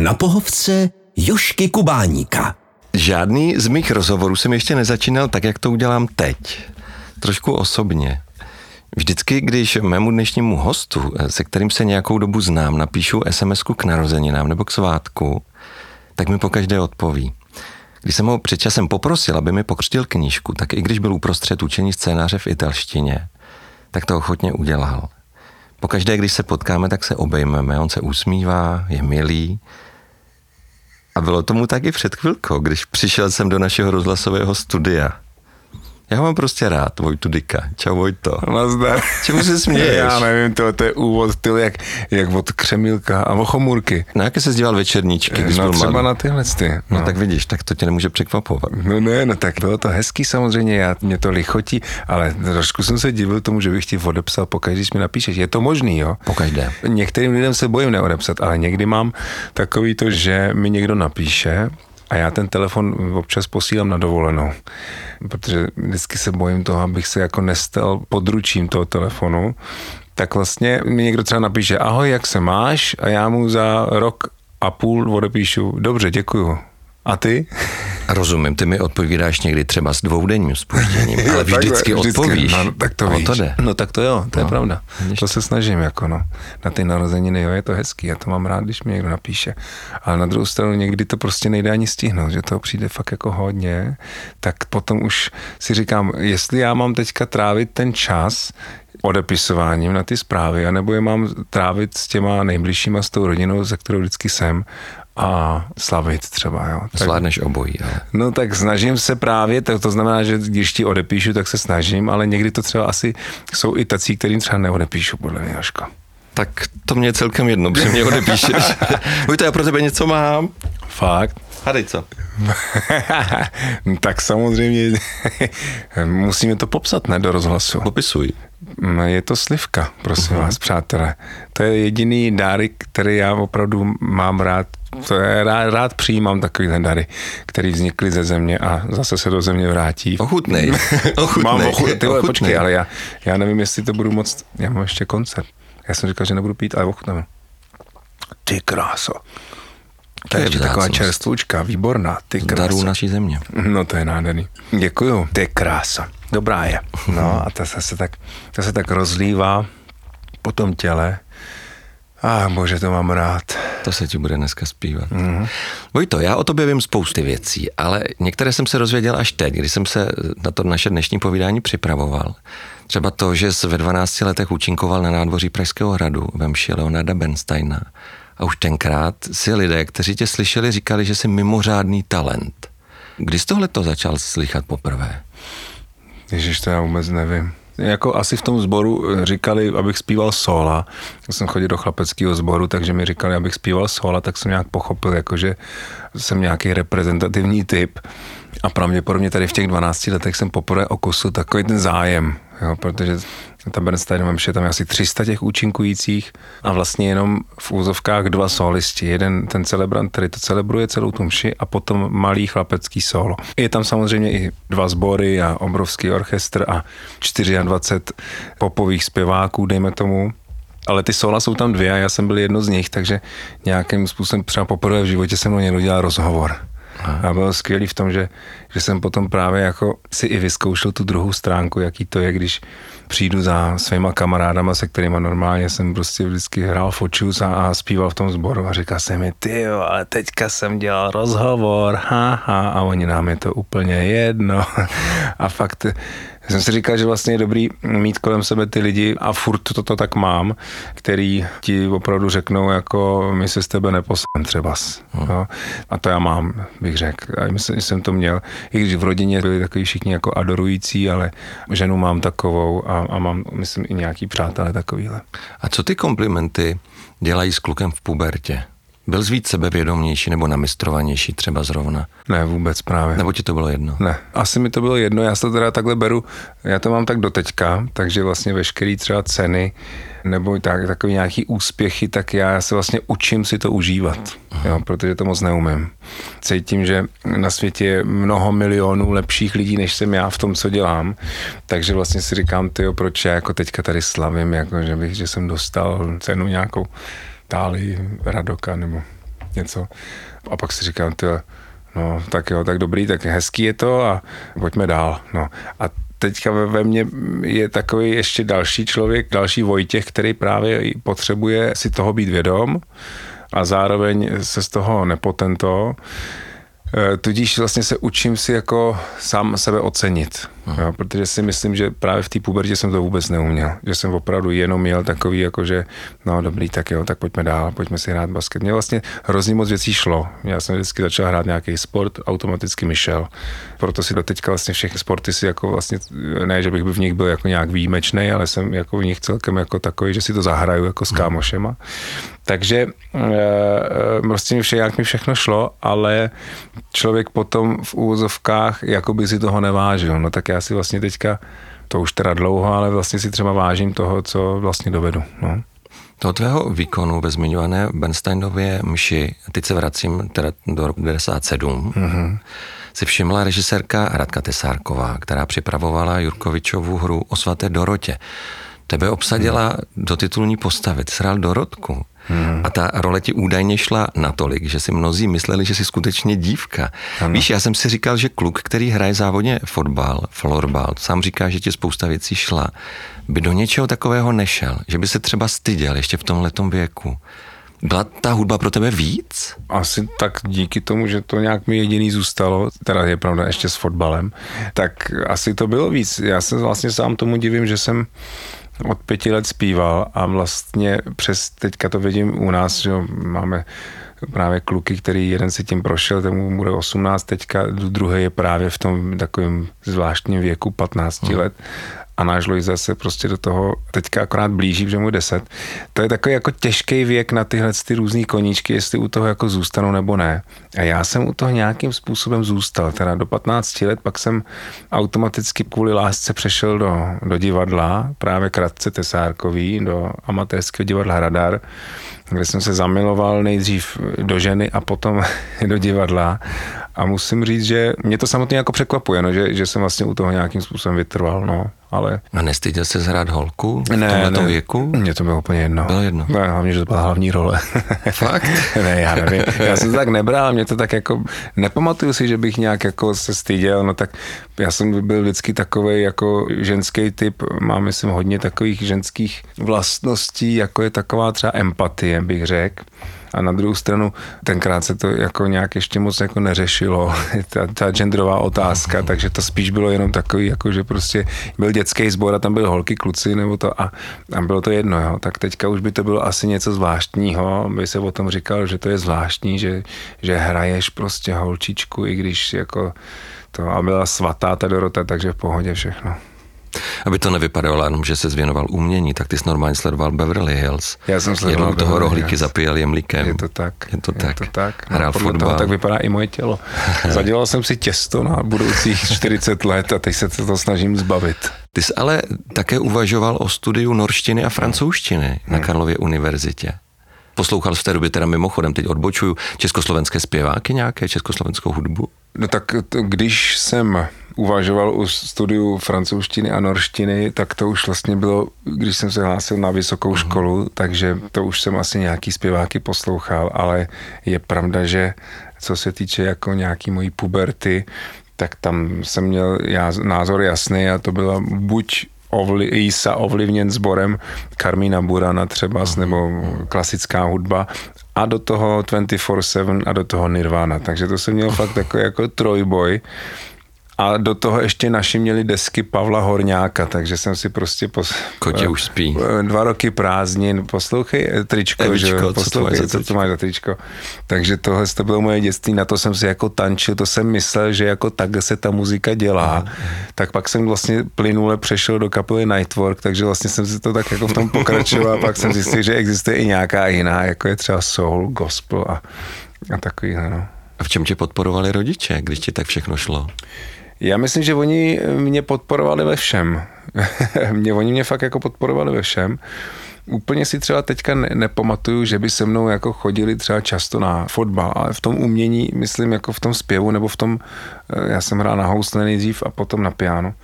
na pohovce Jošky Kubáníka. Žádný z mých rozhovorů jsem ještě nezačínal tak, jak to udělám teď. Trošku osobně. Vždycky, když mému dnešnímu hostu, se kterým se nějakou dobu znám, napíšu sms k narozeninám nebo k svátku, tak mi pokaždé odpoví. Když jsem ho před časem poprosil, aby mi pokřtil knížku, tak i když byl uprostřed učení scénáře v italštině, tak to ochotně udělal. Pokaždé, když se potkáme, tak se obejmeme, on se usmívá, je milý. A bylo tomu tak i před chvilkou, když přišel jsem do našeho rozhlasového studia. Já mám prostě rád, Vojtu Dika. Čau Vojto. Nazdar. Čemu se směješ? Já nevím, to, to je úvod, ty jak, jak od Křemílka a Chomůrky. Na jaké se díval večerníčky, když no byl třeba na tyhle ty. No. no tak vidíš, tak to tě nemůže překvapovat. No ne, no tak bylo to hezký samozřejmě, já, mě to lichotí, ale trošku jsem se divil tomu, že bych ti odepsal pokaždé, když mi napíšeš. Je to možný, jo? Pokaždé. Některým lidem se bojím neodepsat, ale někdy mám takový to, že mi někdo napíše a já ten telefon občas posílám na dovolenou, protože vždycky se bojím toho, abych se jako nestal područím toho telefonu. Tak vlastně mi někdo třeba napíše, ahoj, jak se máš? A já mu za rok a půl odepíšu, dobře, děkuju. A ty? Rozumím, ty mi odpovídáš někdy třeba s dvoudenním spožděním, ale vždycky, vždycky odpovíš. No, tak to víš. to jde. No tak to jo, to no, je pravda. To se snažím jako no. Na ty narozeniny, jo, je to hezký, já to mám rád, když mi někdo napíše. Ale na druhou stranu někdy to prostě nejde ani stihnout, že to přijde fakt jako hodně, tak potom už si říkám, jestli já mám teďka trávit ten čas, odepisováním na ty zprávy, anebo je mám trávit s těma nejbližšíma, s tou rodinou, ze kterou vždycky jsem, a slavit třeba. Jo. Tak, Zvládneš obojí. Ale. No tak snažím se právě, to, to znamená, že když ti odepíšu, tak se snažím, ale někdy to třeba asi jsou i tací, kterým třeba neodepíšu, podle mě, Jožko. Tak to mě celkem jedno, že mě odepíšeš. Vojto, já pro tebe něco mám. Fakt? Hadej co? tak samozřejmě musíme to popsat, ne, do rozhlasu. Popisuj. Je to slivka, prosím uh-huh. vás, přátelé. To je jediný dárek, který já opravdu mám rád. To je rád, rád přijímám takovýhle dary, který vznikly ze země a zase se do země vrátí. Ochutnej. Ochutnej. Mám ochutnej. Ty vole, počkej, ale já, já nevím, jestli to budu moc, já mám ještě koncert. Já jsem říkal, že nebudu pít, ale ochutneme. Ty kráso. To je ještě taková čerstvůčka, výborná. Ty krása. Darů naší země. No to je nádherný. Děkuju. Ty krása. Dobrá je. No a ta se tak, ta se tak rozlívá po tom těle. A ah, bože, to mám rád. To se ti bude dneska zpívat. Mm-hmm. Vojto, já o tobě vím spousty věcí, ale některé jsem se dozvěděl až teď, když jsem se na to naše dnešní povídání připravoval. Třeba to, že jsi ve 12 letech účinkoval na nádvoří Pražského hradu ve mši Leonarda Bernsteina. A už tenkrát si lidé, kteří tě slyšeli, říkali, že jsi mimořádný talent. Kdy jsi tohle to začal slychat poprvé? Ježiš, to já vůbec nevím. Jako asi v tom sboru říkali, abych zpíval sola. Já jsem chodil do chlapeckého sboru, takže mi říkali, abych zpíval sola, tak jsem nějak pochopil, jako že jsem nějaký reprezentativní typ. A pravděpodobně tady v těch 12 letech jsem poprvé okusil takový ten zájem, jo, protože ta Bernstein mám tam asi 300 těch účinkujících a vlastně jenom v úzovkách dva solisti. Jeden ten celebrant, který to celebruje celou tu mši a potom malý chlapecký solo. Je tam samozřejmě i dva sbory a obrovský orchestr a 24 popových zpěváků, dejme tomu, ale ty sola jsou tam dvě a já jsem byl jedno z nich, takže nějakým způsobem třeba poprvé v životě jsem mnou někdo dělal rozhovor. Aha. A byl skvělý v tom, že, že jsem potom právě jako si i vyzkoušel tu druhou stránku, jaký to je, když přijdu za svýma kamarádama, se kterými normálně jsem prostě vždycky hrál fočus a, a zpíval v tom sboru a říkal jsem mi, ty ale teďka jsem dělal rozhovor, haha, a oni nám je to úplně jedno. a fakt jsem si říkal, že vlastně je dobrý mít kolem sebe ty lidi a furt toto to tak mám, který ti opravdu řeknou, jako my se z tebe neposlem třeba. Hmm. A to já mám, bych řekl. A myslím, že jsem to měl. I když v rodině byli takový všichni jako adorující, ale ženu mám takovou a, a mám, myslím, i nějaký přátelé takovýhle. A co ty komplimenty dělají s klukem v pubertě? Byl jsi víc sebevědomější nebo namistrovanější třeba zrovna? Ne, vůbec právě. Nebo ti to bylo jedno? Ne, asi mi to bylo jedno, já se to teda takhle beru, já to mám tak doteďka, takže vlastně veškerý třeba ceny nebo tak, takový nějaký úspěchy, tak já se vlastně učím si to užívat, jo, protože to moc neumím. Cítím, že na světě je mnoho milionů lepších lidí, než jsem já v tom, co dělám, takže vlastně si říkám, ty proč já jako teďka tady slavím, jako že, bych, že jsem dostal cenu nějakou Táli, Radoka nebo něco. A pak si říkám, ty, no tak jo, tak dobrý, tak hezký je to a pojďme dál. No. A teďka ve mně je takový ještě další člověk, další Vojtěch, který právě potřebuje si toho být vědom a zároveň se z toho nepotento. E, tudíž vlastně se učím si jako sám sebe ocenit. Jo, protože si myslím, že právě v té pubertě jsem to vůbec neuměl. Že jsem opravdu jenom měl takový, jako že no dobrý, tak jo, tak pojďme dál, pojďme si hrát basket. Mně vlastně hrozně moc věcí šlo. Já jsem vždycky začal hrát nějaký sport, automaticky mi šel. Proto si do teďka vlastně všechny sporty si jako vlastně, ne, že bych v nich byl jako nějak výjimečný, ale jsem jako v nich celkem jako takový, že si to zahraju jako s kámošema. Takže e, prostě mi vše, jak mi všechno šlo, ale člověk potom v úvozovkách jako by si toho nevážil. No tak já si vlastně teďka, to už teda dlouho, ale vlastně si třeba vážím toho, co vlastně dovedu. No. Toho tvého výkonu ve zmiňované Bernsteinově mši, teď se vracím teda do roku 1997, mm-hmm. si všimla režisérka Radka Tesárková, která připravovala Jurkovičovu hru o svaté Dorotě. Tebe obsadila mm. do titulní postavy, ty hrál Dorotku. Hmm. A ta role ti údajně šla natolik, že si mnozí mysleli, že jsi skutečně dívka. Ano. Víš, já jsem si říkal, že kluk, který hraje závodně fotbal, florbal, sám říká, že ti spousta věcí šla, by do něčeho takového nešel, že by se třeba styděl ještě v tomhle věku. Byla ta hudba pro tebe víc? Asi tak díky tomu, že to nějak mi jediný zůstalo, teda je pravda ještě s fotbalem, tak asi to bylo víc. Já se vlastně sám tomu divím, že jsem od pěti let zpíval a vlastně přes, teďka to vidím u nás, že máme právě kluky, který jeden si tím prošel, tomu bude 18 teďka, druhý je právě v tom takovém zvláštním věku 15 hmm. let a náš Lojza se prostě do toho teďka akorát blíží, že mu 10. To je takový jako těžký věk na tyhle ty různé koníčky, jestli u toho jako zůstanou nebo ne. A já jsem u toho nějakým způsobem zůstal, teda do 15 let, pak jsem automaticky kvůli lásce přešel do, do divadla, právě krátce Tesárkový, do amatérského divadla Radar, kde jsem se zamiloval nejdřív do ženy a potom do divadla. A musím říct, že mě to samotně jako překvapuje, no, že, že jsem vlastně u toho nějakým způsobem vytrval. No ale... A nestyděl se zhrát holku v ne, ne, věku? Mně to bylo úplně jedno. Bylo jedno. Ne, hlavně, že to byla hlavní role. Fakt? ne, já nevím. Já jsem to tak nebral, mě to tak jako, nepamatuju si, že bych nějak jako se styděl, no tak já jsem byl vždycky takový jako ženský typ, mám myslím hodně takových ženských vlastností, jako je taková třeba empatie, bych řekl a na druhou stranu tenkrát se to jako nějak ještě moc jako neřešilo, ta, ta genderová otázka, takže to spíš bylo jenom takový, jako že prostě byl dětský sbor a tam byly holky, kluci nebo to a, a bylo to jedno, jo. tak teďka už by to bylo asi něco zvláštního, by se o tom říkal, že to je zvláštní, že, že hraješ prostě holčičku, i když jako to a byla svatá ta Dorota, takže v pohodě všechno. Aby to nevypadalo jenom, že se zvěnoval umění, tak ty jsi normálně sledoval Beverly Hills. Já jsem sledoval Jednou toho rohlíky zapíjel jemlíkem. Je to tak. Je to tak. Je to tak. Hrál no, fotbal. Toho tak vypadá i moje tělo. Zadělal jsem si těsto na budoucích 40 let a teď se to snažím zbavit. Ty jsi ale také uvažoval o studiu norštiny a francouzštiny na hmm. Karlově univerzitě. Poslouchal v té době teda mimochodem, teď odbočuju, československé zpěváky nějaké, československou hudbu? No tak to, když jsem uvažoval u studiu francouzštiny a norštiny, tak to už vlastně bylo, když jsem se hlásil na vysokou uh-huh. školu, takže to už jsem asi nějaký zpěváky poslouchal, ale je pravda, že co se týče jako nějaký mojí puberty, tak tam jsem měl já, názor jasný a to byla buď ovli, Isa ovlivněn sborem Karmína Burana třeba, uh-huh. nebo klasická hudba, a do toho 24-7 a do toho Nirvana. Takže to jsem měl fakt takový jako trojboj. A do toho ještě naši měli desky Pavla Horňáka, takže jsem si prostě... Pos... Kotě už spí. Dva roky prázdnin. Poslouchej eh, tričko, Evičko, že? Poslouchej, co, co, co máš za tričko. Takže tohle to bylo moje dětství, na to jsem si jako tančil, to jsem myslel, že jako tak se ta muzika dělá. Tak pak jsem vlastně plynule přešel do kapely Nightwork, takže vlastně jsem si to tak jako v tom pokračoval a pak jsem zjistil, že existuje i nějaká jiná, jako je třeba soul, gospel a, a takový, no. A v čem tě podporovali rodiče, když ti tak všechno šlo? Já myslím, že oni mě podporovali ve všem. mě, oni mě fakt jako podporovali ve všem. Úplně si třeba teďka ne, nepamatuju, že by se mnou jako chodili třeba často na fotbal, ale v tom umění, myslím jako v tom zpěvu nebo v tom, eh, já jsem hrál na housle nejdřív a potom na piano,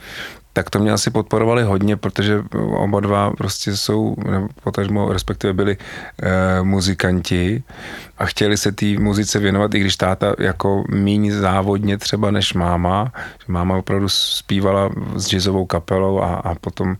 tak to mě asi podporovali hodně, protože oba dva prostě jsou, potažmo respektive byli e, muzikanti a chtěli se té muzice věnovat, i když táta jako míň závodně třeba než máma. Máma opravdu zpívala s jazzovou kapelou a, a potom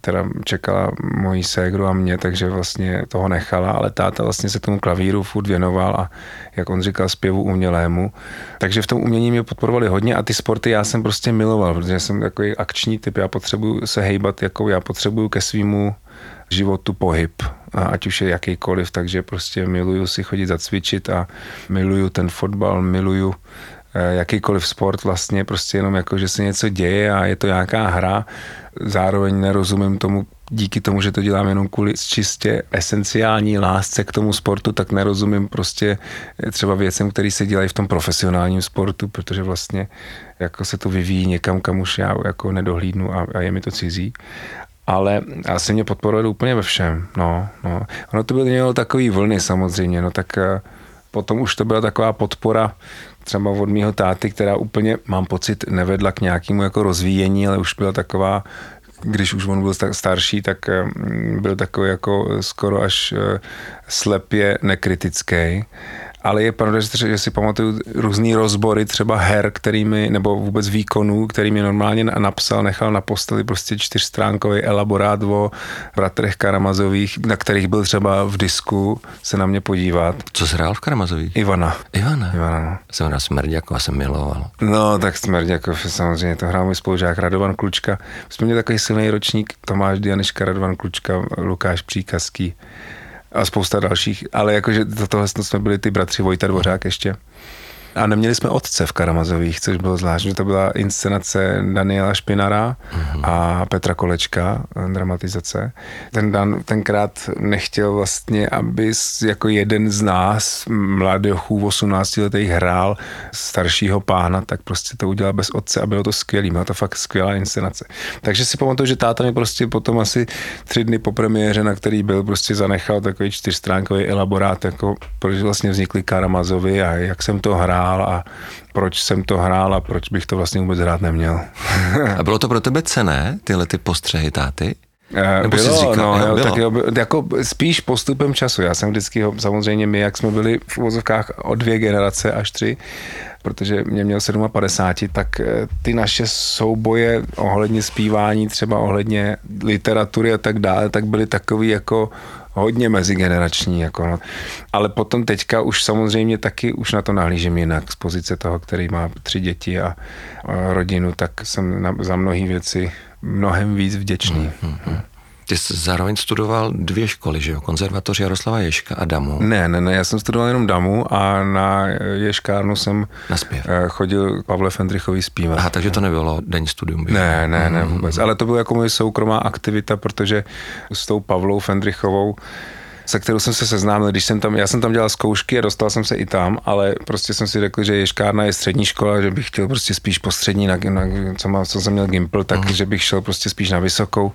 teda čekala mojí ségru a mě, takže vlastně toho nechala, ale táta vlastně se tomu klavíru furt věnoval a jak on říkal, zpěvu umělému. Takže v tom umění mě podporovali hodně a ty sporty já jsem prostě miloval, protože jsem takový akční typ, já potřebuju se hejbat, jako já potřebuju ke svýmu životu pohyb, a ať už je jakýkoliv, takže prostě miluju si chodit zacvičit a miluju ten fotbal, miluju jakýkoliv sport vlastně prostě jenom jako, že se něco děje a je to nějaká hra. Zároveň nerozumím tomu, díky tomu, že to dělám jenom kvůli čistě esenciální lásce k tomu sportu, tak nerozumím prostě třeba věcem, které se dělají v tom profesionálním sportu, protože vlastně jako se to vyvíjí někam, kam už já jako nedohlídnu a, a je mi to cizí ale asi mě podporuje úplně ve všem, no, no. Ono to bylo mělo takový vlny samozřejmě, no tak eh, potom už to byla taková podpora třeba od mýho táty, která úplně, mám pocit, nevedla k nějakému jako rozvíjení, ale už byla taková, když už on byl starší, tak eh, byl takový jako skoro až eh, slepě nekritický ale je pravda, že si pamatuju různý rozbory třeba her, kterými, nebo vůbec výkonů, kterými normálně napsal, nechal na posteli prostě čtyřstránkový elaborát o bratrech Karamazových, na kterých byl třeba v disku se na mě podívat. Co jsi hrál v Karamazových? Ivana. Ivana? Ivana, no. Jsem hrál Smrďakov a jsem miloval. No, tak Smrďakov samozřejmě, to hrál můj spolužák Radovan Klučka. Jsme měli takový silný ročník, Tomáš Dianiška, Radovan Klučka, Lukáš Příkazký a spousta dalších, ale jakože do toho jsme byli ty bratři Vojta Dvořák ještě. A neměli jsme otce v Karamazových, což bylo zvláštní. To byla inscenace Daniela Špinara mm-hmm. a Petra Kolečka, dramatizace. Ten Dan tenkrát nechtěl vlastně, aby jako jeden z nás, mladochů 18 letých, hrál staršího pána, tak prostě to udělal bez otce a bylo to skvělý. Byla to fakt skvělá inscenace. Takže si pamatuju, že táta mi prostě potom asi tři dny po premiéře, na který byl, prostě zanechal takový čtyřstránkový elaborát, jako proč vlastně vznikly Karamazovi a jak jsem to hrál hrál a proč jsem to hrál a proč bych to vlastně vůbec hrát neměl. a bylo to pro tebe cené, tyhle ty postřehy táty? Eh, Nebo bylo, říkal, no, jo, bylo. Tak jo, jako spíš postupem času. Já jsem vždycky, samozřejmě my, jak jsme byli v uvozovkách o dvě generace až tři, protože mě měl 57, tak eh, ty naše souboje ohledně zpívání, třeba ohledně literatury a tak dále, tak byly takový jako hodně mezigenerační. Jako no. Ale potom teďka už samozřejmě taky už na to nahlížím jinak. Z pozice toho, který má tři děti a, rodinu, tak jsem na, za mnohé věci mnohem víc vděčný. Hmm, hmm, hmm. Ty jsi zároveň studoval dvě školy, že jo? Konzervatoř Jaroslava Ješka a Damu. Ne, ne, ne, já jsem studoval jenom Damu a na Ješkárnu jsem na zpěv. Eh, chodil Pavle Fendrichový zpívat. Aha, takže to nebylo den studium. Ne, ne, ne, vůbec. Ale to byla jako moje soukromá aktivita, protože s tou Pavlou Fendrichovou se kterou jsem se seznámil, když jsem tam, já jsem tam dělal zkoušky a dostal jsem se i tam, ale prostě jsem si řekl, že Ješkárna je střední škola, že bych chtěl prostě spíš po střední, na, na, co, má, co jsem měl Gimpl, tak uh-huh. že bych šel prostě spíš na vysokou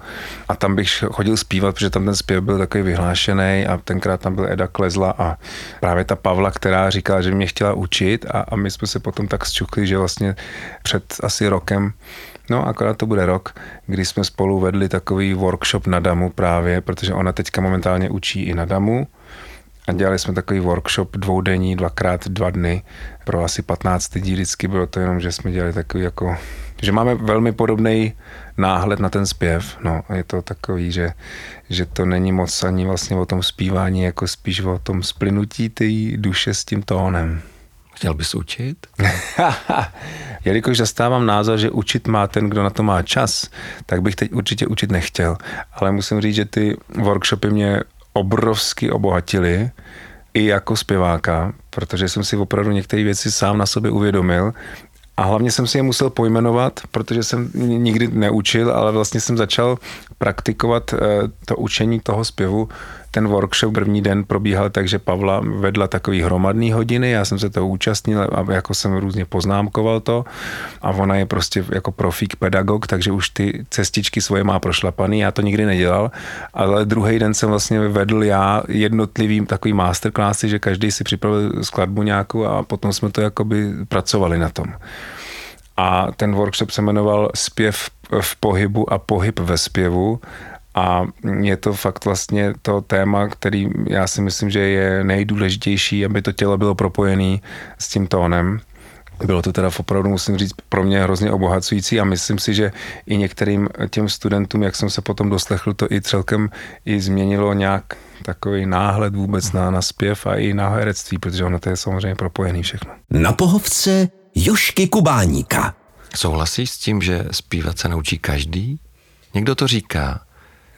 a tam bych chodil zpívat, protože tam ten zpěv byl takový vyhlášený a tenkrát tam byl Eda Klezla a právě ta Pavla, která říkala, že mě chtěla učit a, a my jsme se potom tak zčukli, že vlastně před asi rokem No, akorát to bude rok, kdy jsme spolu vedli takový workshop na Damu právě, protože ona teďka momentálně učí i na Damu. A dělali jsme takový workshop dvoudenní, dvakrát dva dny pro asi 15 lidí. Vždycky bylo to jenom, že jsme dělali takový jako, že máme velmi podobný náhled na ten zpěv. No, je to takový, že, že to není moc ani vlastně o tom zpívání, jako spíš o tom splynutí té duše s tím tónem. Chtěl bys učit? Jelikož zastávám názor, že učit má ten, kdo na to má čas, tak bych teď určitě učit nechtěl. Ale musím říct, že ty workshopy mě obrovsky obohatily i jako zpěváka, protože jsem si opravdu některé věci sám na sobě uvědomil a hlavně jsem si je musel pojmenovat, protože jsem nikdy neučil, ale vlastně jsem začal praktikovat eh, to učení toho zpěvu ten workshop první den probíhal tak, že Pavla vedla takový hromadný hodiny, já jsem se toho účastnil a jako jsem různě poznámkoval to a ona je prostě jako profík pedagog, takže už ty cestičky svoje má prošlapaný, já to nikdy nedělal, ale druhý den jsem vlastně vedl já jednotlivým takový masterclassy, že každý si připravil skladbu nějakou a potom jsme to jakoby pracovali na tom. A ten workshop se jmenoval Zpěv v pohybu a pohyb ve zpěvu A je to fakt vlastně to téma, který já si myslím, že je nejdůležitější, aby to tělo bylo propojené s tím tónem. Bylo to teda opravdu, musím říct, pro mě hrozně obohacující a myslím si, že i některým těm studentům, jak jsem se potom doslechl, to i celkem i změnilo nějak takový náhled vůbec na, na zpěv a i na herectví, protože ono to je samozřejmě propojený všechno. Na pohovce Jošky Kubáníka. Souhlasíš s tím, že zpívat se naučí každý? Někdo to říká.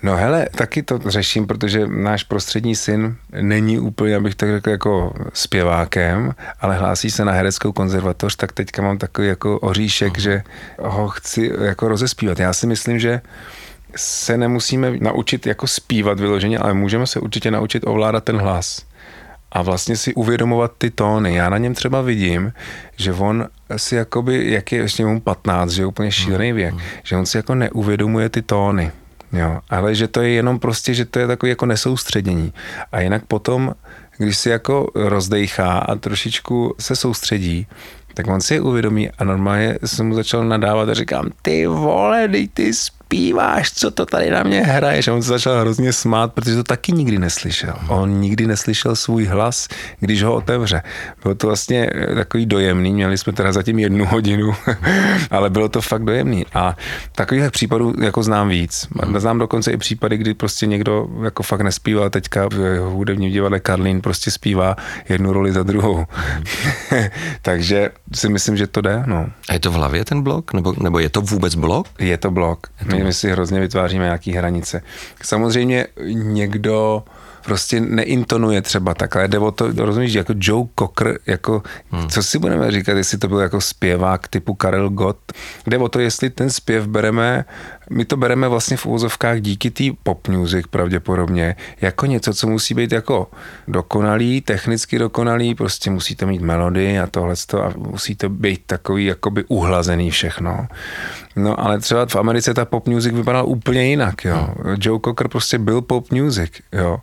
No hele, taky to řeším, protože náš prostřední syn není úplně, abych tak řekl, jako zpěvákem, ale hlásí se na hereckou konzervatoř, tak teďka mám takový jako oříšek, že ho chci jako rozespívat. Já si myslím, že se nemusíme naučit jako zpívat vyloženě, ale můžeme se určitě naučit ovládat ten hlas a vlastně si uvědomovat ty tóny. Já na něm třeba vidím, že on si jakoby, jak je ještě mu 15, že je úplně šílený věk, že on si jako neuvědomuje ty tóny. Jo, ale že to je jenom prostě, že to je takový jako nesoustředění. A jinak potom, když si jako rozdejchá a trošičku se soustředí, tak on si je uvědomí a normálně jsem mu začal nadávat a říkám, ty vole, dej ty zpíváš, co to tady na mě hraješ? A on se začal hrozně smát, protože to taky nikdy neslyšel. On nikdy neslyšel svůj hlas, když ho otevře. Bylo to vlastně eh, takový dojemný, měli jsme teda zatím jednu hodinu, ale bylo to fakt dojemný. A takových případů jako znám víc. Znám dokonce i případy, kdy prostě někdo jako fakt nespíval teďka v hudebním divadle Karlín prostě zpívá jednu roli za druhou. Takže si myslím, že to jde. No. A je to v hlavě ten blok? Nebo, nebo je to vůbec blok? Je to blok. Je to my, my si hrozně vytváříme nějaký hranice. Samozřejmě někdo prostě neintonuje třeba takhle. Jde o to, rozumíš, jako Joe Cocker, jako, hmm. co si budeme říkat, jestli to byl jako zpěvák typu Karel Gott. Jde o to, jestli ten zpěv bereme, my to bereme vlastně v úvozovkách díky té pop music pravděpodobně, jako něco, co musí být jako dokonalý, technicky dokonalý, prostě musíte mít melodii a tohle a musí to být takový jakoby uhlazený všechno. No ale třeba v Americe ta pop music vypadala úplně jinak, jo. Joe Cocker prostě byl pop music, jo.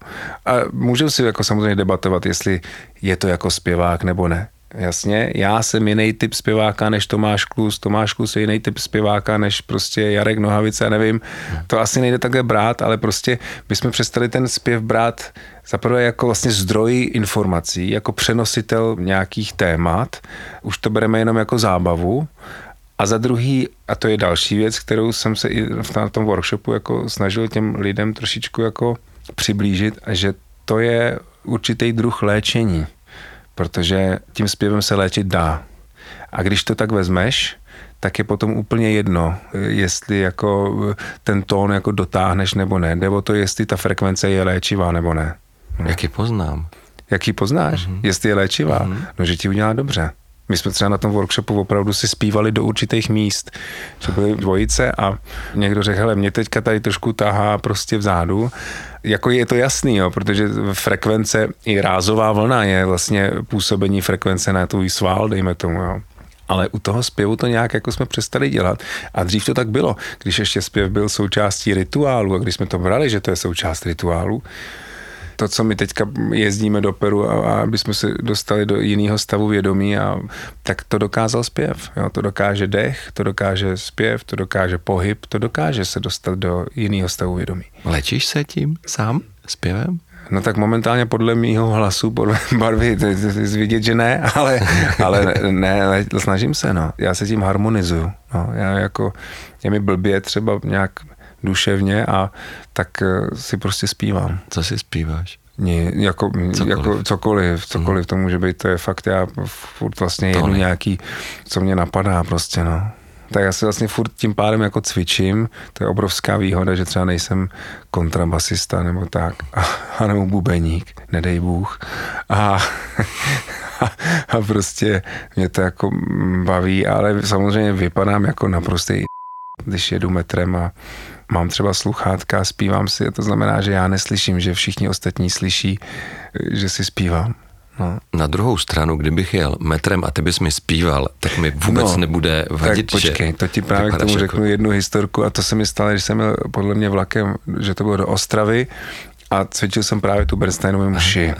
A můžeme si jako samozřejmě debatovat, jestli je to jako zpěvák nebo ne. Jasně, já jsem jiný typ zpěváka než Tomáš Klus, Tomáš Klus je jiný typ zpěváka než prostě Jarek Nohavice, nevím, to asi nejde takhle brát, ale prostě bychom přestali ten zpěv brát zaprvé jako vlastně zdroj informací, jako přenositel nějakých témat, už to bereme jenom jako zábavu. A za druhý, a to je další věc, kterou jsem se i v tom workshopu jako snažil těm lidem trošičku jako přiblížit, že to je určitý druh léčení, protože tím zpěvem se léčit dá. A když to tak vezmeš, tak je potom úplně jedno, jestli jako ten tón jako dotáhneš nebo ne, nebo to, jestli ta frekvence je léčivá nebo ne. Jak ji poznám? Jak ji poznáš? Uh-huh. Jestli je léčivá? Uh-huh. No, že ti udělá dobře. My jsme třeba na tom workshopu opravdu si zpívali do určitých míst, že byly dvojice a někdo řekl, hele, mě teďka tady trošku tahá prostě vzadu. Jako je to jasný, jo, protože frekvence i rázová vlna je vlastně působení frekvence na tvůj sval, dejme tomu, jo. Ale u toho zpěvu to nějak jako jsme přestali dělat. A dřív to tak bylo, když ještě zpěv byl součástí rituálu a když jsme to brali, že to je součást rituálu, to, co my teďka jezdíme do Peru, a, a aby jsme se dostali do jiného stavu vědomí, a, tak to dokázal zpěv. Jo? To dokáže dech, to dokáže zpěv, to dokáže pohyb, to dokáže se dostat do jiného stavu vědomí. Lečíš se tím sám, zpěvem? No tak momentálně podle mýho hlasu, podle barvy, to je vidět, že ne, ale, ale ne, snažím se, no. Já se tím harmonizuju. No. Já jako, je mi blbě třeba nějak duševně a tak eh, si prostě zpívám. Co si zpíváš? Ní, jako, cokoliv. jako cokoliv, cokoliv hmm. to může být, to je fakt, já furt vlastně jedu nějaký, co mě napadá prostě, no. Tak já se vlastně furt tím pádem jako cvičím, to je obrovská výhoda, že třeba nejsem kontrabasista nebo tak, a, a nebo bubeník, nedej Bůh. A, a, a prostě mě to jako baví, ale samozřejmě vypadám jako naprostý když jedu metrem a mám třeba sluchátka a zpívám si, to znamená, že já neslyším, že všichni ostatní slyší, že si zpívám. No. Na druhou stranu, kdybych jel metrem a ty bys mi zpíval, tak mi vůbec no, nebude vadit, tak počkej, že to ti právě k tomu jako... řeknu jednu historku a to se mi stalo, když jsem měl podle mě vlakem, že to bylo do Ostravy a cvičil jsem právě tu Bernsteinovou muši.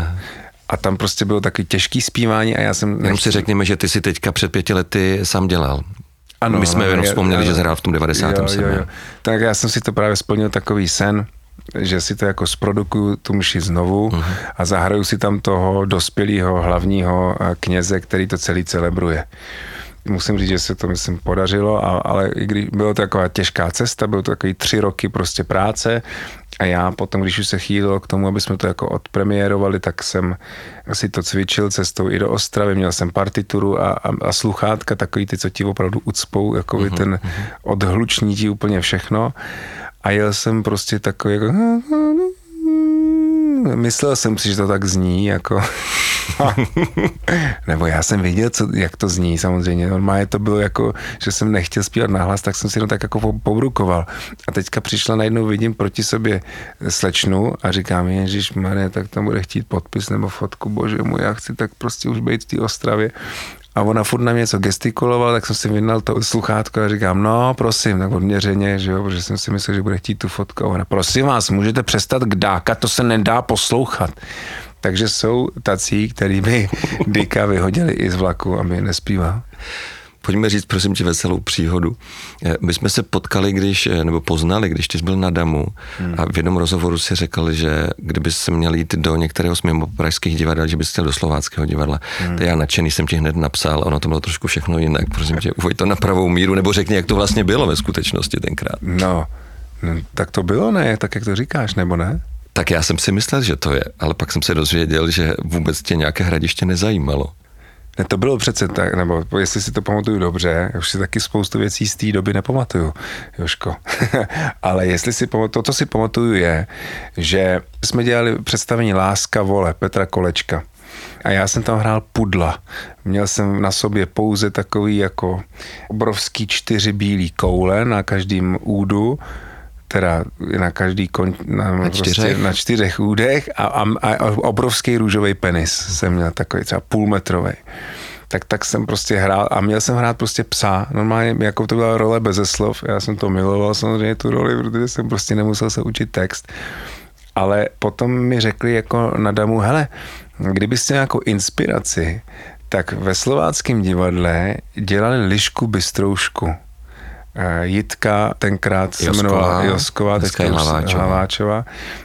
A tam prostě bylo taky těžký zpívání a já jsem... Jenom si řekněme, že ty si teďka před pěti lety sám dělal. Ano, My jsme ano, jenom vzpomněli, ano, že zhrál v tom 97. Jo, jo, jo. Tak já jsem si to právě splnil takový sen, že si to jako zprodukuju tu mši znovu uh-huh. a zahraju si tam toho dospělého hlavního kněze, který to celý celebruje musím říct, že se to, myslím, podařilo, a, ale i když bylo to taková těžká cesta, bylo to takový tři roky prostě práce a já potom, když už se chýlilo k tomu, aby jsme to jako odpremiérovali, tak jsem si to cvičil cestou i do Ostravy, měl jsem partituru a, a, a sluchátka, takový ty, co ti opravdu ucpou, jako uh-huh, ten uh-huh. odhluční ti úplně všechno a jel jsem prostě takový jako myslel jsem si, že to tak zní, jako nebo já jsem věděl, co, jak to zní samozřejmě. Normálně to bylo jako, že jsem nechtěl zpívat nahlas, tak jsem si to tak jako pobrukoval. A teďka přišla najednou, vidím proti sobě slečnu a říkám, Ježíš Marie, tak tam bude chtít podpis nebo fotku, bože můj, já chci tak prostě už být v té Ostravě. A ona furt na mě něco gestikulovala, tak jsem si vydal to sluchátko a říkám, no prosím, tak odměřeně, že jo, protože jsem si myslel, že bude chtít tu fotku. A ona, prosím vás, můžete přestat kdákat, to se nedá poslouchat. Takže jsou tací, který by Dika vyhodili i z vlaku, aby nespíval. Pojďme říct, prosím tě, veselou příhodu. Eh, my jsme se potkali, když, eh, nebo poznali, když ty jsi byl na Damu hmm. a v jednom rozhovoru si řekl, že kdyby se měl jít do některého z mimo pražských divadel, že bys chtěl do slováckého divadla. Hmm. To já nadšený jsem ti hned napsal, ono to bylo trošku všechno jinak. Prosím tě, uveď to na pravou míru, nebo řekni, jak to vlastně bylo ve skutečnosti tenkrát. No, no tak to bylo, ne? Tak jak to říkáš, nebo ne? Tak já jsem si myslel, že to je, ale pak jsem se dozvěděl, že vůbec tě nějaké hradiště nezajímalo. Ne, to bylo přece tak, nebo jestli si to pamatuju dobře, už si taky spoustu věcí z té doby nepamatuju, Joško. Ale jestli si pamatuju, to, co si pamatuju je, že jsme dělali představení Láska vole Petra Kolečka. A já jsem tam hrál pudla. Měl jsem na sobě pouze takový jako obrovský čtyři bílý koule na každém údu teda na každý kon, na, na, prostě čtyřech? Na čtyřech údech a, a, a obrovský růžový penis jsem měl takový třeba půlmetrový. Tak, tak jsem prostě hrál a měl jsem hrát prostě psa. Normálně jako to byla role bez slov. Já jsem to miloval samozřejmě tu roli, protože jsem prostě nemusel se učit text. Ale potom mi řekli jako na damu, hele, kdybyste nějakou inspiraci, tak ve slováckém divadle dělali lišku bystroušku. Eh, Jitka tenkrát se jmenovala Josková, teďka Hlaváčová. Hlaváčová,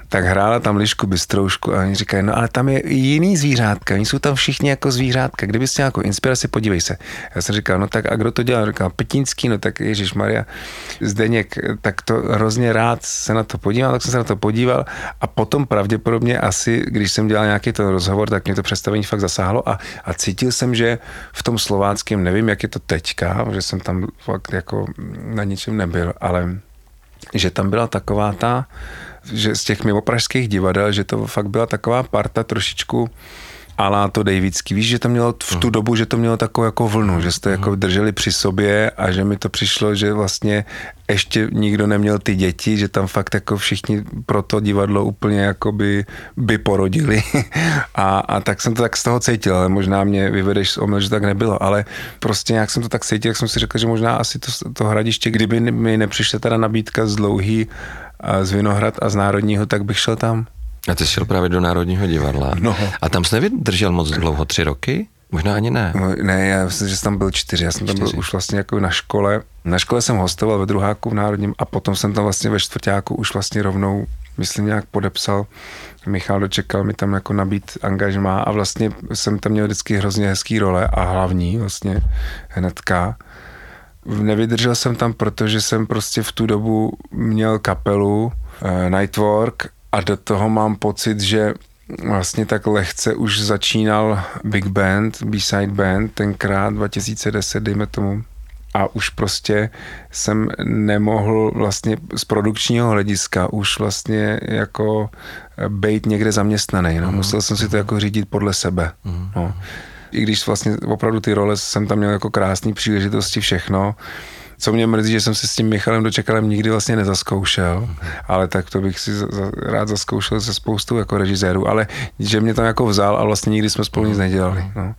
tak hrála tam Lišku Bystroušku a oni říkají, no ale tam je jiný zvířátka, oni jsou tam všichni jako zvířátka, kdybyste nějakou inspiraci, podívej se. Já jsem říkal, no tak a kdo to dělal? Říkal, Petínský, no tak Ježíš Maria, Zdeněk, tak to hrozně rád se na to podíval, tak jsem se na to podíval a potom pravděpodobně asi, když jsem dělal nějaký ten rozhovor, tak mě to představení fakt zasáhlo a, a cítil jsem, že v tom slováckém, nevím, jak je to teďka, že jsem tam fakt jako na ničem nebyl, ale že tam byla taková ta, že z těch mimo pražských divadel, že to fakt byla taková parta trošičku alá to Davidský. Víš, že to mělo v tu mhm. dobu, že to mělo takovou jako vlnu, že jste jako mhm. drželi při sobě a že mi to přišlo, že vlastně ještě nikdo neměl ty děti, že tam fakt jako všichni pro to divadlo úplně jako by, by porodili a, a tak jsem to tak z toho cítil, ale možná mě vyvedeš z omyl, že tak nebylo, ale prostě nějak jsem to tak cítil, jak jsem si řekl, že možná asi to, to hradiště, kdyby mi nepřišla teda nabídka z dlouhý z Vinohrad a z Národního, tak bych šel tam. A ty jsi šel právě do Národního divadla. No. A tam jsi nevydržel moc dlouho, tři roky? Možná ani ne. No, ne, já myslím, že jsem tam byl čtyři. Já jsem čtyři. tam byl už vlastně jako na škole. Na škole jsem hostoval ve druháku v Národním a potom jsem tam vlastně ve čtvrtáku už vlastně rovnou, myslím, nějak podepsal. Michal dočekal mi tam jako nabít angažmá a vlastně jsem tam měl vždycky hrozně hezký role a hlavní vlastně hnedka. Nevydržel jsem tam, protože jsem prostě v tu dobu měl kapelu uh, Nightwork a do toho mám pocit, že vlastně tak lehce už začínal Big Band, B-side Band, tenkrát 2010, dejme tomu. A už prostě jsem nemohl vlastně z produkčního hlediska už vlastně jako být někde zaměstnaný. No. Mhm. Musel jsem si to jako řídit podle sebe. Mhm. No. I když vlastně opravdu ty role jsem tam měl jako krásné příležitosti, všechno, co mě mrzí, že jsem se s tím Michalem Dočekalem nikdy vlastně nezaskoušel, ale tak to bych si za, rád zaskoušel se spoustou jako režisérů, ale že mě tam jako vzal a vlastně nikdy jsme spolu nic nedělali. No.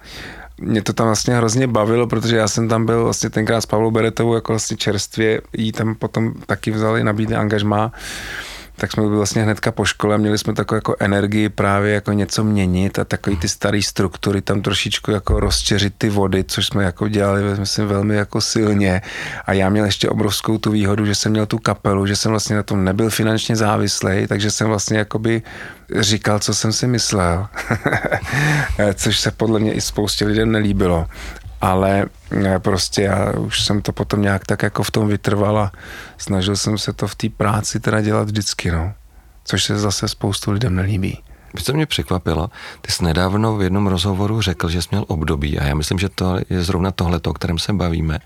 Mě to tam vlastně hrozně bavilo, protože já jsem tam byl vlastně tenkrát s Pavlou Beretovou jako vlastně čerstvě, jí tam potom taky vzali, nabídli angažmá tak jsme byli vlastně hnedka po škole měli jsme takovou jako energii právě jako něco měnit a takový ty staré struktury tam trošičku jako rozčeřit ty vody, což jsme jako dělali, myslím, velmi jako silně. A já měl ještě obrovskou tu výhodu, že jsem měl tu kapelu, že jsem vlastně na tom nebyl finančně závislý, takže jsem vlastně jakoby říkal, co jsem si myslel, což se podle mě i spoustě lidem nelíbilo ale eh, prostě já už jsem to potom nějak tak jako v tom vytrval a snažil jsem se to v té práci teda dělat vždycky, no. Což se zase spoustu lidem nelíbí. Víš, co mě překvapilo? Ty jsi nedávno v jednom rozhovoru řekl, že jsi měl období, a já myslím, že to je zrovna tohle, o kterém se bavíme,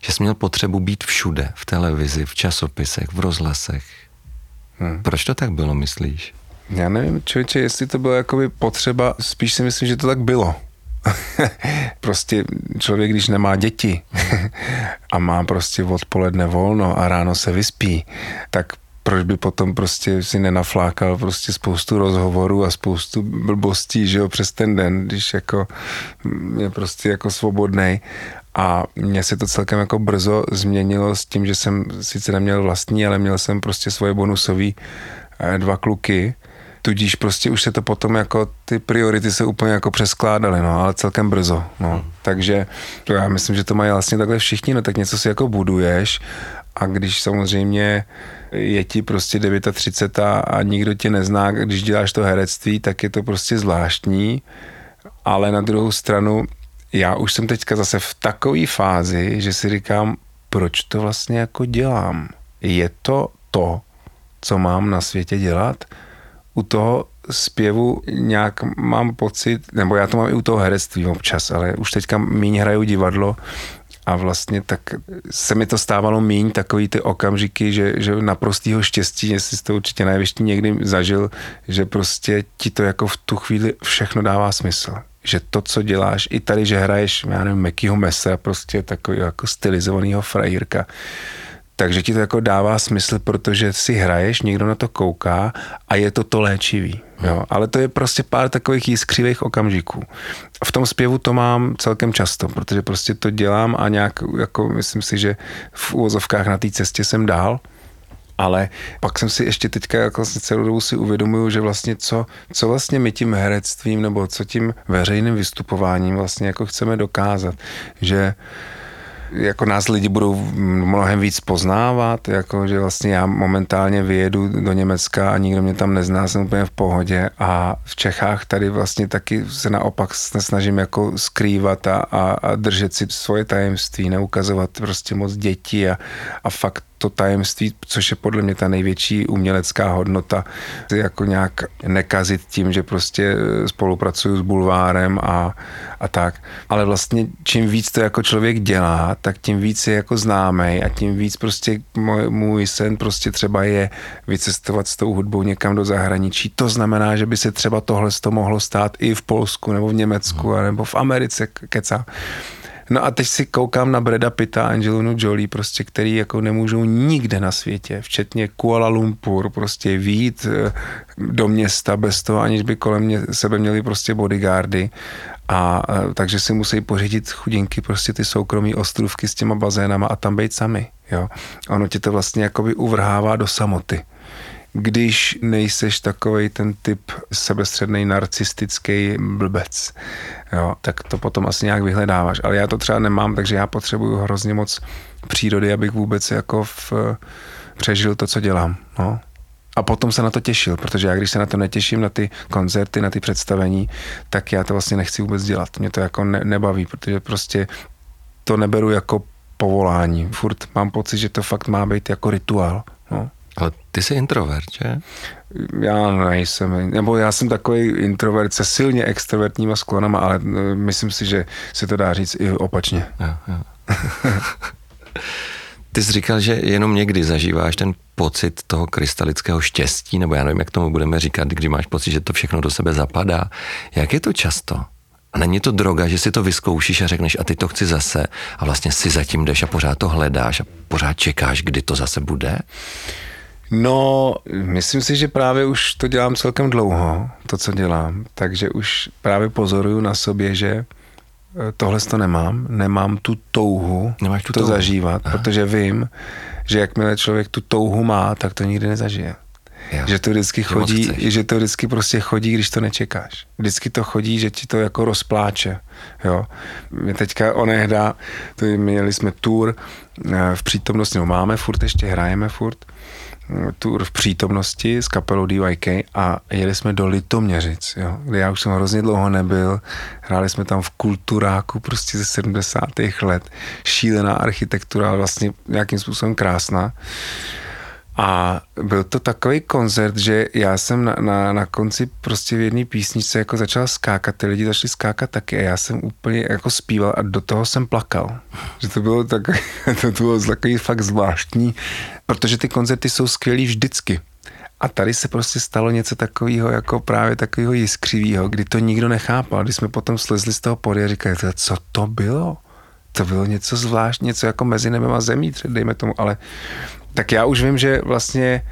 že jsi měl potřebu být všude, v televizi, v časopisech, v rozhlasech. Hmm. Proč to tak bylo, myslíš? Já nevím, člověče, jestli to bylo jakoby potřeba, spíš si myslím, že to tak bylo. prostě člověk, když nemá děti a má prostě odpoledne volno a ráno se vyspí, tak proč by potom prostě si nenaflákal prostě spoustu rozhovorů a spoustu blbostí, že jo, přes ten den, když jako je prostě jako svobodný a mně se to celkem jako brzo změnilo s tím, že jsem sice neměl vlastní, ale měl jsem prostě svoje bonusové eh, dva kluky, tudíž prostě už se to potom jako ty priority se úplně jako přeskládaly, no, ale celkem brzo, no. Hmm. Takže to já myslím, že to mají vlastně takhle všichni, no tak něco si jako buduješ a když samozřejmě je ti prostě 39 a, a nikdo tě nezná, když děláš to herectví, tak je to prostě zvláštní, ale na druhou stranu já už jsem teďka zase v takové fázi, že si říkám, proč to vlastně jako dělám? Je to to, co mám na světě dělat? U toho zpěvu nějak mám pocit, nebo já to mám i u toho herectví občas, ale už teďka míň hraju divadlo a vlastně tak se mi to stávalo míň takový ty okamžiky, že, že naprostýho štěstí, jestli to určitě největší někdy zažil, že prostě ti to jako v tu chvíli všechno dává smysl. Že to, co děláš, i tady, že hraješ, já nevím, Mekýho Mese, prostě takový jako stylizovanýho frajírka, takže ti to jako dává smysl, protože si hraješ, někdo na to kouká a je to to léčivý. Jo? Ale to je prostě pár takových jiskřivých okamžiků. V tom zpěvu to mám celkem často, protože prostě to dělám a nějak, jako myslím si, že v úvozovkách na té cestě jsem dál, ale pak jsem si ještě teďka jako vlastně celou dobu si uvědomuju, že vlastně co, co vlastně my tím herectvím nebo co tím veřejným vystupováním vlastně jako chceme dokázat, že jako nás lidi budou mnohem víc poznávat, jako že vlastně já momentálně vyjedu do Německa a nikdo mě tam nezná, jsem úplně v pohodě. A v Čechách tady vlastně taky se naopak snažím jako skrývat a, a, a držet si svoje tajemství, neukazovat prostě moc dětí a, a fakt to tajemství, což je podle mě ta největší umělecká hodnota, jako nějak nekazit tím, že prostě spolupracuju s bulvárem a, a tak. Ale vlastně čím víc to jako člověk dělá, tak tím víc je jako známý a tím víc prostě můj, můj sen prostě třeba je vycestovat s tou hudbou někam do zahraničí. To znamená, že by se třeba tohle to mohlo stát i v Polsku nebo v Německu nebo v Americe, keca. No a teď si koukám na Breda Pitta a Angelinu Jolie, prostě, který jako nemůžou nikde na světě, včetně Kuala Lumpur, prostě výjít eh, do města bez toho, aniž by kolem mě, sebe měli prostě bodyguardy. A, eh, takže si musí pořídit chudinky prostě ty soukromí ostrůvky s těma bazénama a tam být sami. Jo. Ono tě to vlastně jakoby uvrhává do samoty když nejseš takový ten typ sebestředný narcistický blbec, jo, tak to potom asi nějak vyhledáváš. Ale já to třeba nemám, takže já potřebuju hrozně moc přírody, abych vůbec jako v, přežil to, co dělám. No. A potom se na to těšil, protože já když se na to netěším, na ty koncerty, na ty představení, tak já to vlastně nechci vůbec dělat. Mě to jako ne, nebaví, protože prostě to neberu jako povolání. Furt mám pocit, že to fakt má být jako rituál. Ale ty jsi introvert, že? Já nejsem, nebo já jsem takový introvert se silně extrovertníma sklonama, ale e, myslím si, že se to dá říct i opačně. Jo, jo. Ty jsi říkal, že jenom někdy zažíváš ten pocit toho krystalického štěstí, nebo já nevím, jak tomu budeme říkat, kdy máš pocit, že to všechno do sebe zapadá. Jak je to často? A není to droga, že si to vyzkoušíš a řekneš a ty to chci zase a vlastně si zatím jdeš a pořád to hledáš a pořád čekáš, kdy to zase bude? No, myslím si, že právě už to dělám celkem dlouho, to, co dělám. Takže už právě pozoruju na sobě, že eh, tohle to nemám, nemám tu touhu Nemáš tu to touhu. zažívat, Aha. protože vím, že jakmile člověk tu touhu má, tak to nikdy nezažije. Jo. Že to vždycky chodí, že to vždycky prostě chodí, když to nečekáš. Vždycky to chodí, že ti to jako rozpláče. Jo. My teďka onehda, to měli jsme tour eh, v přítomnosti, no máme furt, ještě hrajeme furt, tour v přítomnosti s kapelou DYK a jeli jsme do Litoměřic, jo, kde já už jsem hrozně dlouho nebyl. Hráli jsme tam v kulturáku prostě ze 70. let. Šílená architektura, vlastně nějakým způsobem krásná. A byl to takový koncert, že já jsem na, na, na konci prostě v jedné písničce jako začal skákat, ty lidi začali skákat taky a já jsem úplně jako zpíval a do toho jsem plakal. Že to bylo tak, to bylo takový fakt zvláštní, protože ty koncerty jsou skvělý vždycky. A tady se prostě stalo něco takového, jako právě takového jiskřivého, kdy to nikdo nechápal. Když jsme potom slezli z toho podia a říkali, "To- co to bylo? To bylo něco zvláštní, něco jako mezi nebem a zemí, dejme tomu, ale tak já už vím, že vlastně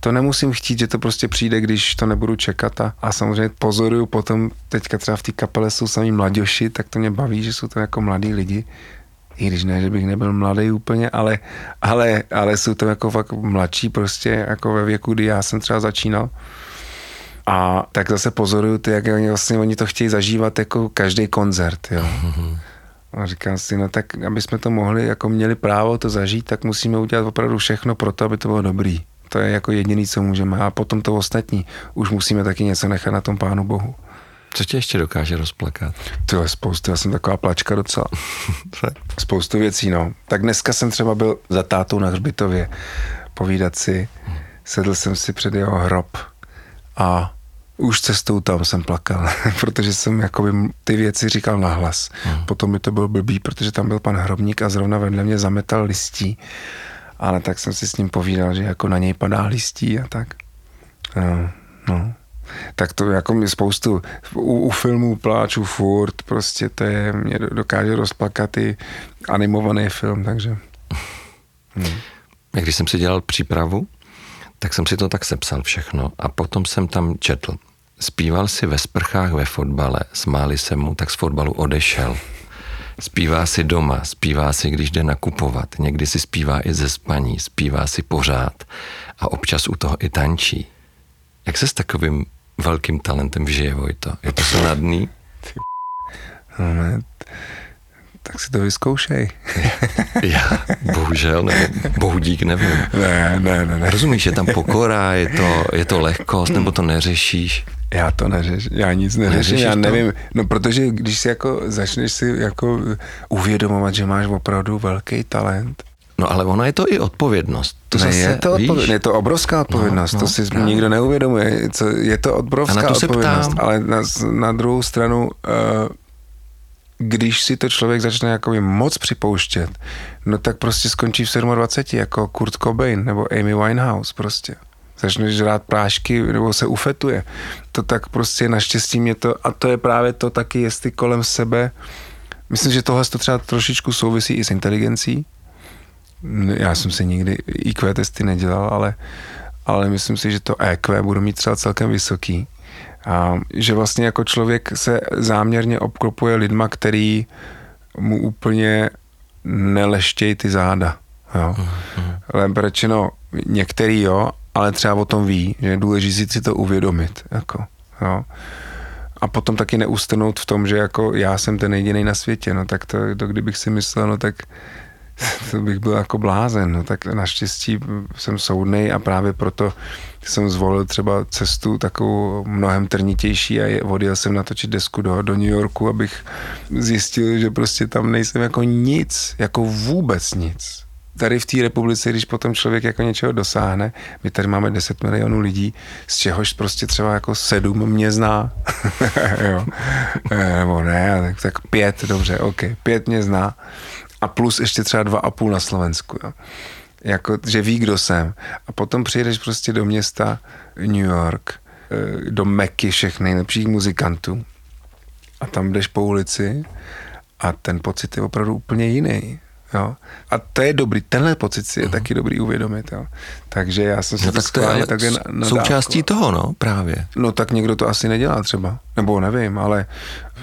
to nemusím chtít, že to prostě přijde, když to nebudu čekat a, a samozřejmě pozoruju potom, teďka třeba v té kapele jsou samý mladěši, tak to mě baví, že jsou to jako mladí lidi, i když ne, že bych nebyl mladý úplně, ale, ale, ale jsou to jako fakt mladší prostě, jako ve věku, kdy já jsem třeba začínal. A tak zase pozoruju ty, jak oni vlastně oni to chtějí zažívat jako každý koncert, jo. A říkám si, no tak, aby jsme to mohli, jako měli právo to zažít, tak musíme udělat opravdu všechno pro to, aby to bylo dobrý. To je jako jediný, co můžeme. A potom to ostatní. Už musíme taky něco nechat na tom Pánu Bohu. Co tě ještě dokáže rozplakat? To je spoustu, já jsem taková plačka docela. Spoustu věcí, no. Tak dneska jsem třeba byl za tátou na hřbitově povídat si. Sedl jsem si před jeho hrob a už cestou tam jsem plakal, protože jsem jakoby ty věci říkal nahlas. Hmm. Potom mi to bylo blbý, protože tam byl pan hrobník a zrovna vedle mě zametal listí. Ale tak jsem si s ním povídal, že jako na něj padá listí a tak. No, no. Tak to jako mi spoustu, u, u filmů pláču furt, prostě to je, mě do- dokáže rozplakat i animovaný film, takže Jak když jsem si dělal přípravu, tak jsem si to tak sepsal všechno a potom jsem tam četl. Zpíval si ve sprchách ve fotbale, smáli se mu, tak z fotbalu odešel. Zpívá si doma, zpívá si, když jde nakupovat, někdy si zpívá i ze spaní, zpívá si pořád a občas u toho i tančí. Jak se s takovým velkým talentem žije, Vojto? Je to snadný? no ne, tak si to vyzkoušej. Já, bohužel, nebo bohudík, nevím. Ne, ne, ne, ne. Rozumíš, je tam pokora, je to, je to lehkost, nebo to neřešíš? Já to neřeším, já nic neřeším, já to? nevím, no protože když si jako začneš si jako uvědomovat, že máš opravdu velký talent, No ale ona je to i odpovědnost. To ne, zase, je to, odpověd, je to obrovská odpovědnost, no, to si právě. nikdo neuvědomuje, co, je to obrovská A na to se odpovědnost, ptám. ale na, na druhou stranu, uh, když si to člověk začne jakoby moc připouštět, no tak prostě skončí v 27 jako Kurt Cobain nebo Amy Winehouse prostě. Začne žrát prášky nebo se ufetuje. To tak prostě naštěstí mě to, a to je právě to taky, jestli kolem sebe, myslím, že tohle to třeba trošičku souvisí i s inteligencí, já jsem si nikdy IQ testy nedělal, ale, ale myslím si, že to EQ budu mít třeba celkem vysoký. A že vlastně jako člověk se záměrně obklopuje lidma, který mu úplně neleštějí ty záda. Jo. Lépe řečeno, některý jo, ale třeba o tom ví, že je důležité si to uvědomit. Jako, jo. A potom taky neustanout v tom, že jako já jsem ten jediný na světě, no tak to, to kdybych si myslel, no tak to bych byl jako blázen, no tak naštěstí jsem soudnej a právě proto jsem zvolil třeba cestu takovou mnohem trnitější a je- odjel jsem natočit desku do, do New Yorku, abych zjistil, že prostě tam nejsem jako nic, jako vůbec nic. Tady v té republice, když potom člověk jako něčeho dosáhne, my tady máme 10 milionů lidí, z čehož prostě třeba jako sedm mě zná, jo. Eh, nebo ne, tak, tak pět, dobře, ok, pět mě zná a plus ještě třeba dva a půl na Slovensku, jo. Jako, že ví, kdo jsem. A potom přijedeš prostě do města New York, eh, do Meky všech nejlepších muzikantů a tam jdeš po ulici a ten pocit je opravdu úplně jiný. Jo? A to je dobrý, tenhle pocit si je taky dobrý uvědomit. Jo? Takže já jsem si no, tak to je schválně ale takhle na, na součástí toho, no, právě. No tak někdo to asi nedělá třeba, nebo nevím, ale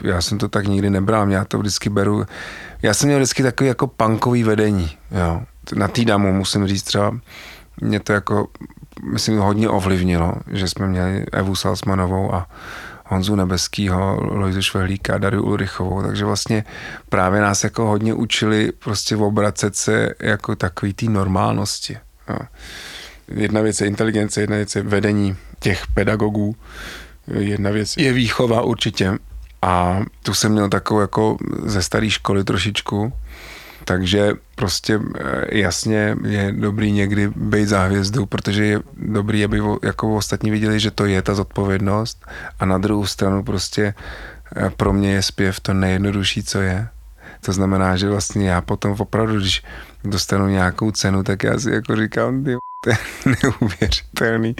já jsem to tak nikdy nebral, já to vždycky beru, já jsem měl vždycky takový jako punkový vedení, jo. Na Týdamu musím říct třeba, mě to jako myslím, hodně ovlivnilo, že jsme měli Evu Salzmanovou a Honzu Nebeskýho, Lojzu Švehlíka, Dariu Ulrichovou, takže vlastně právě nás jako hodně učili prostě obracet se jako takový té normálnosti. Jo. Jedna věc je inteligence, jedna věc je vedení těch pedagogů, jedna věc je výchova určitě a tu jsem měl takovou jako ze staré školy trošičku, takže prostě eh, jasně je dobrý někdy být za hvězdu, protože je dobrý, aby jako ostatní viděli, že to je ta zodpovědnost a na druhou stranu prostě eh, pro mě je zpěv to nejjednodušší, co je. To znamená, že vlastně já potom opravdu, když dostanu nějakou cenu, tak já si jako říkám, ty to je neuvěřitelný,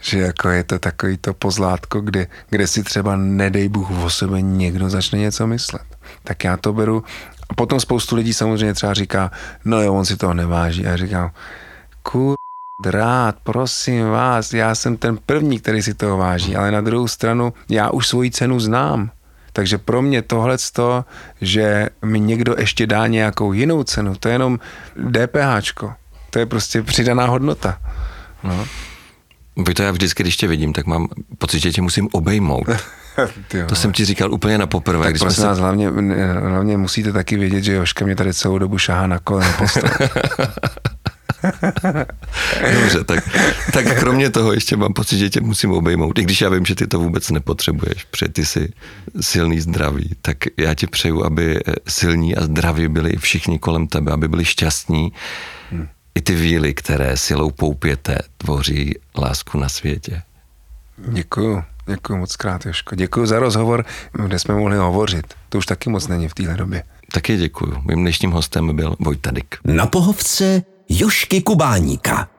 že jako je to takový to pozlátko, kde, kde si třeba nedej Bůh o sebe někdo začne něco myslet. Tak já to beru a potom spoustu lidí samozřejmě třeba říká, no jo, on si toho neváží. A já říkám, kur drát, prosím vás, já jsem ten první, který si toho váží, ale na druhou stranu já už svoji cenu znám. Takže pro mě tohle, že mi někdo ještě dá nějakou jinou cenu, to je jenom DPHčko. To je prostě přidaná hodnota. No. to já vždycky, když tě vidím, tak mám pocit, že tě musím obejmout. to jsem ti říkal úplně na poprvé. Tak když prosím se... nás, hlavně, hlavně musíte taky vědět, že Joška mě tady celou dobu šahá na koleno Dobře, tak, tak kromě toho ještě mám pocit, že tě musím obejmout, i když já vím, že ty to vůbec nepotřebuješ, protože ty jsi silný, zdravý, tak já ti přeju, aby silní a zdraví byli všichni kolem tebe, aby byli šťastní. Hmm. I ty víly, které silou poupěte, tvoří lásku na světě. Děkuju. Děkuji moc krát, Joško. Děkuji za rozhovor, kde jsme mohli hovořit. To už taky moc není v téhle době. Taky děkuji. Mým dnešním hostem byl Vojtadik. Na pohovce Jošky Kubáníka.